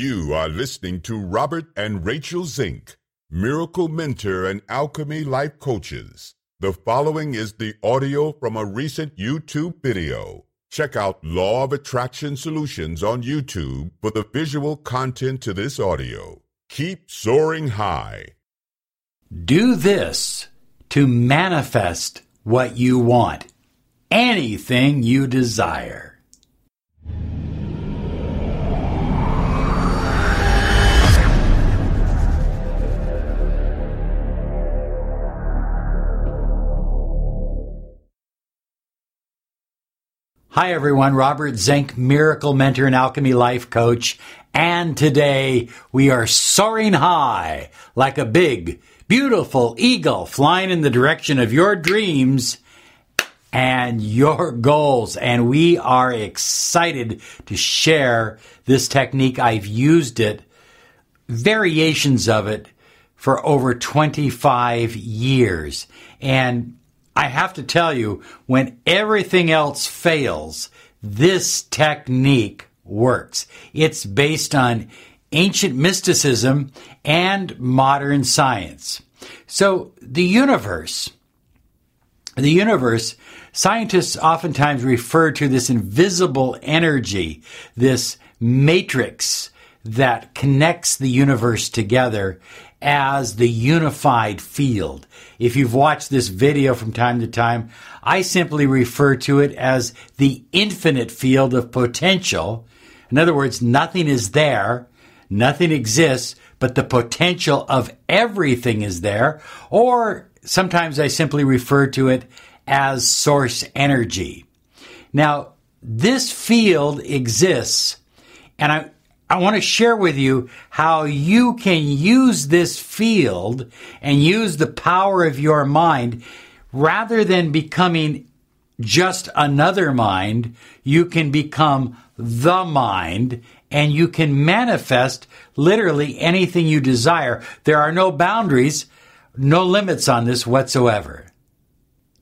You are listening to Robert and Rachel Zink, Miracle Mentor and Alchemy Life Coaches. The following is the audio from a recent YouTube video. Check out Law of Attraction Solutions on YouTube for the visual content to this audio. Keep soaring high. Do this to manifest what you want. Anything you desire. Hi everyone, Robert Zink, Miracle Mentor and Alchemy Life Coach. And today we are soaring high like a big, beautiful eagle flying in the direction of your dreams and your goals. And we are excited to share this technique. I've used it, variations of it for over 25 years. And I have to tell you, when everything else fails, this technique works. It's based on ancient mysticism and modern science. So the universe, the universe, scientists oftentimes refer to this invisible energy, this matrix that connects the universe together as the unified field. If you've watched this video from time to time, I simply refer to it as the infinite field of potential. In other words, nothing is there, nothing exists, but the potential of everything is there. Or sometimes I simply refer to it as source energy. Now, this field exists, and I, I want to share with you how you can use this field and use the power of your mind rather than becoming just another mind. You can become the mind and you can manifest literally anything you desire. There are no boundaries, no limits on this whatsoever.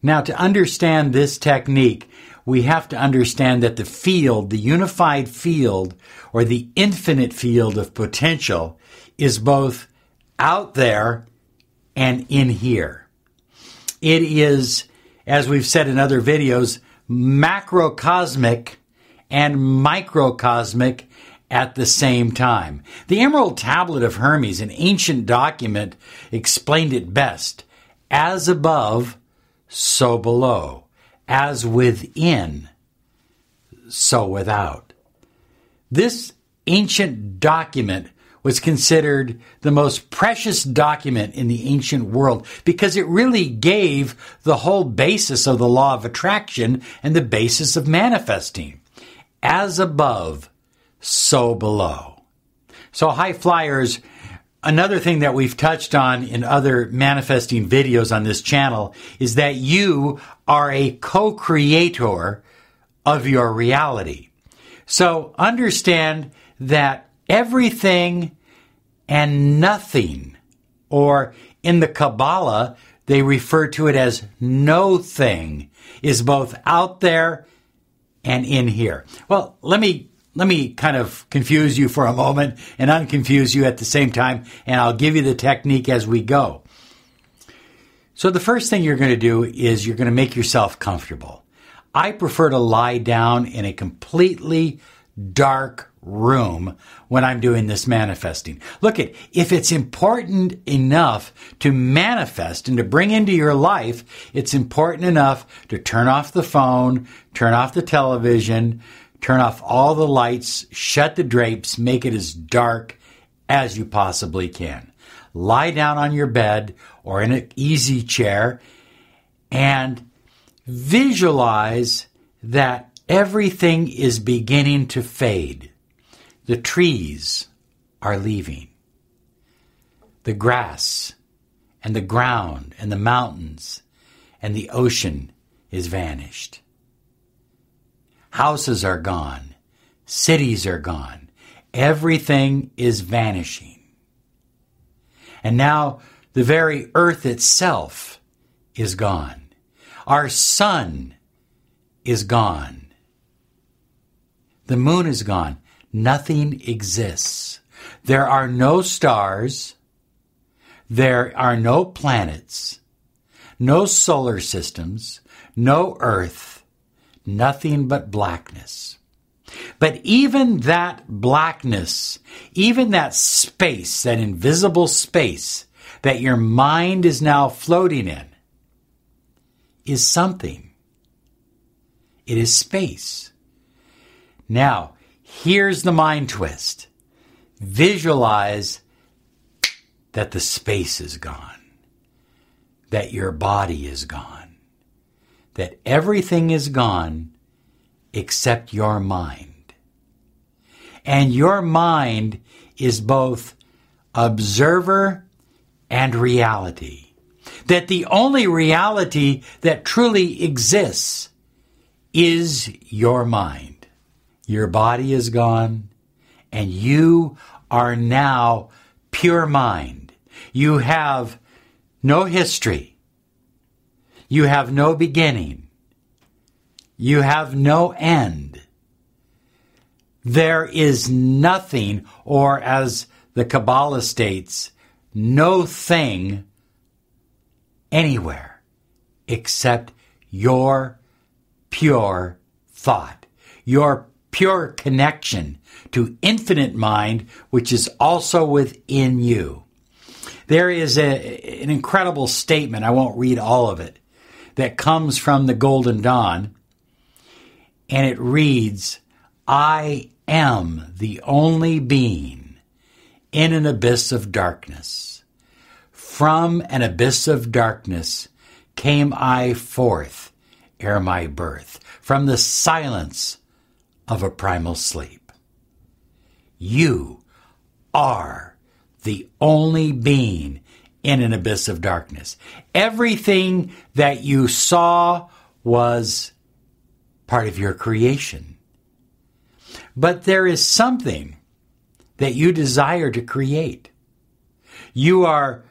Now, to understand this technique, we have to understand that the field, the unified field, or the infinite field of potential, is both out there and in here. It is, as we've said in other videos, macrocosmic and microcosmic at the same time. The Emerald Tablet of Hermes, an ancient document, explained it best. As above, so below as within, so without. This ancient document was considered the most precious document in the ancient world because it really gave the whole basis of the law of attraction and the basis of manifesting. As above, so below. So high flyers Another thing that we've touched on in other manifesting videos on this channel is that you are a co-creator of your reality. So understand that everything and nothing, or in the Kabbalah, they refer to it as no thing, is both out there and in here. Well, let me let me kind of confuse you for a moment and unconfuse you at the same time, and I'll give you the technique as we go. So, the first thing you're going to do is you're going to make yourself comfortable. I prefer to lie down in a completely dark room when I'm doing this manifesting. Look at if it's important enough to manifest and to bring into your life, it's important enough to turn off the phone, turn off the television, turn off all the lights, shut the drapes, make it as dark as you possibly can. Lie down on your bed or in an easy chair and visualize that everything is beginning to fade. The trees are leaving. The grass and the ground and the mountains and the ocean is vanished. Houses are gone. Cities are gone. Everything is vanishing. And now the very earth itself is gone. Our sun is gone. The moon is gone. Nothing exists. there are no stars, there are no planets, no solar systems, no earth, nothing but blackness. But even that blackness, even that space, that invisible space that your mind is now floating in, is something. It is space. Now, here's the mind twist. Visualize that the space is gone, that your body is gone, that everything is gone except your mind. And your mind is both observer and reality. That the only reality that truly exists is your mind. Your body is gone, and you are now pure mind. You have no history. You have no beginning. You have no end. There is nothing, or as the Kabbalah states, no thing anywhere except your pure thought, your pure connection to infinite mind, which is also within you. There is a, an incredible statement, I won't read all of it, that comes from the Golden Dawn, and it reads, I am the only being in an abyss of darkness. From an abyss of darkness came I forth ere my birth, from the silence of a primal sleep. You are the only being in an abyss of darkness. Everything that you saw was part of your creation. But there is something that you desire to create. You are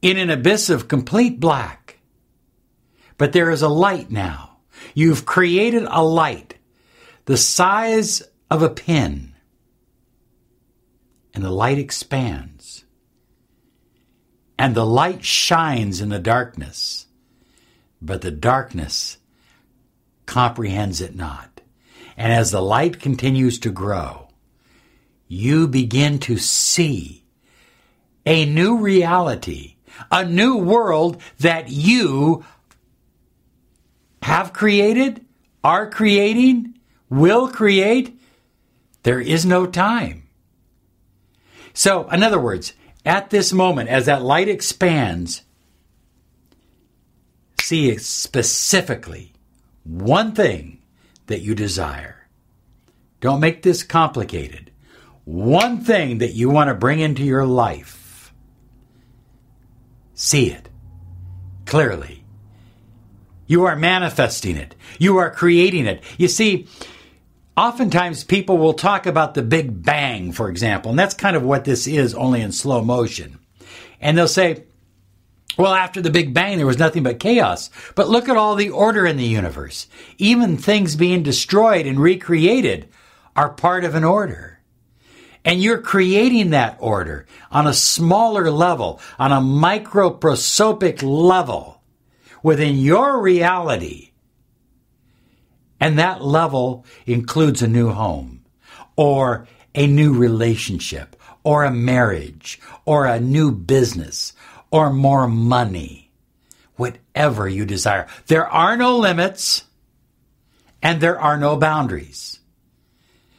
in an abyss of complete black, but there is a light now. You've created a light the size of a pin, and the light expands. And the light shines in the darkness, but the darkness comprehends it not. And as the light continues to grow, you begin to see a new reality, a new world that you have created, are creating, will create. There is no time. So, in other words, at this moment, as that light expands, see specifically one thing that you desire. Don't make this complicated. One thing that you want to bring into your life. See it clearly. You are manifesting it. You are creating it. You see, oftentimes people will talk about the Big Bang, for example, and that's kind of what this is, only in slow motion. And they'll say, well, after the Big Bang, there was nothing but chaos. But look at all the order in the universe. Even things being destroyed and recreated are part of an order. And you're creating that order on a smaller level, on a microprosopic level within your reality. And that level includes a new home or a new relationship or a marriage or a new business or more money, whatever you desire. There are no limits and there are no boundaries.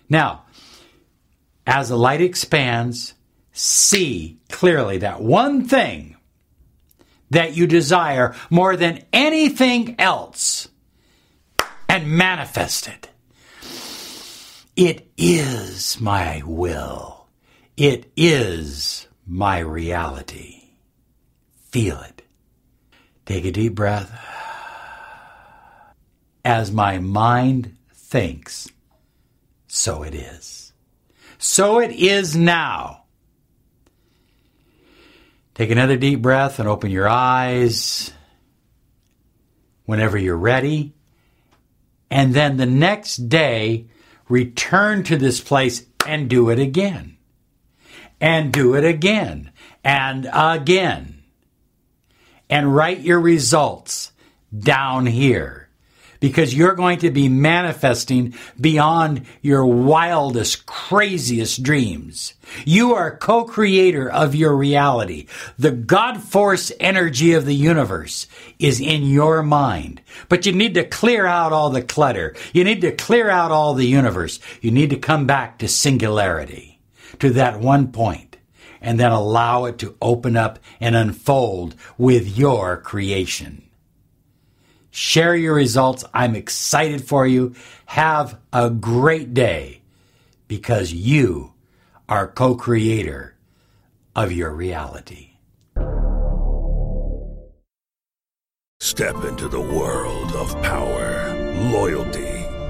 Now, as the light expands, see clearly that one thing that you desire more than anything else and manifest it. It is my will. It is my reality. Feel it. Take a deep breath. As my mind thinks, so it is. So it is now. Take another deep breath and open your eyes whenever you're ready. And then the next day, return to this place and do it again. and do it again and again. And write your results down here because you're going to be manifesting beyond your wildest, craziest dreams. You are co-creator of your reality. The God force energy of the universe is in your mind. But you need to clear out all the clutter. You need to clear out all the universe. You need to come back to singularity, to that one point, and then allow it to open up and unfold with your creation. Share your results. I'm excited for you. Have a great day because you are co creator of your reality. Step into the world of power, loyalty,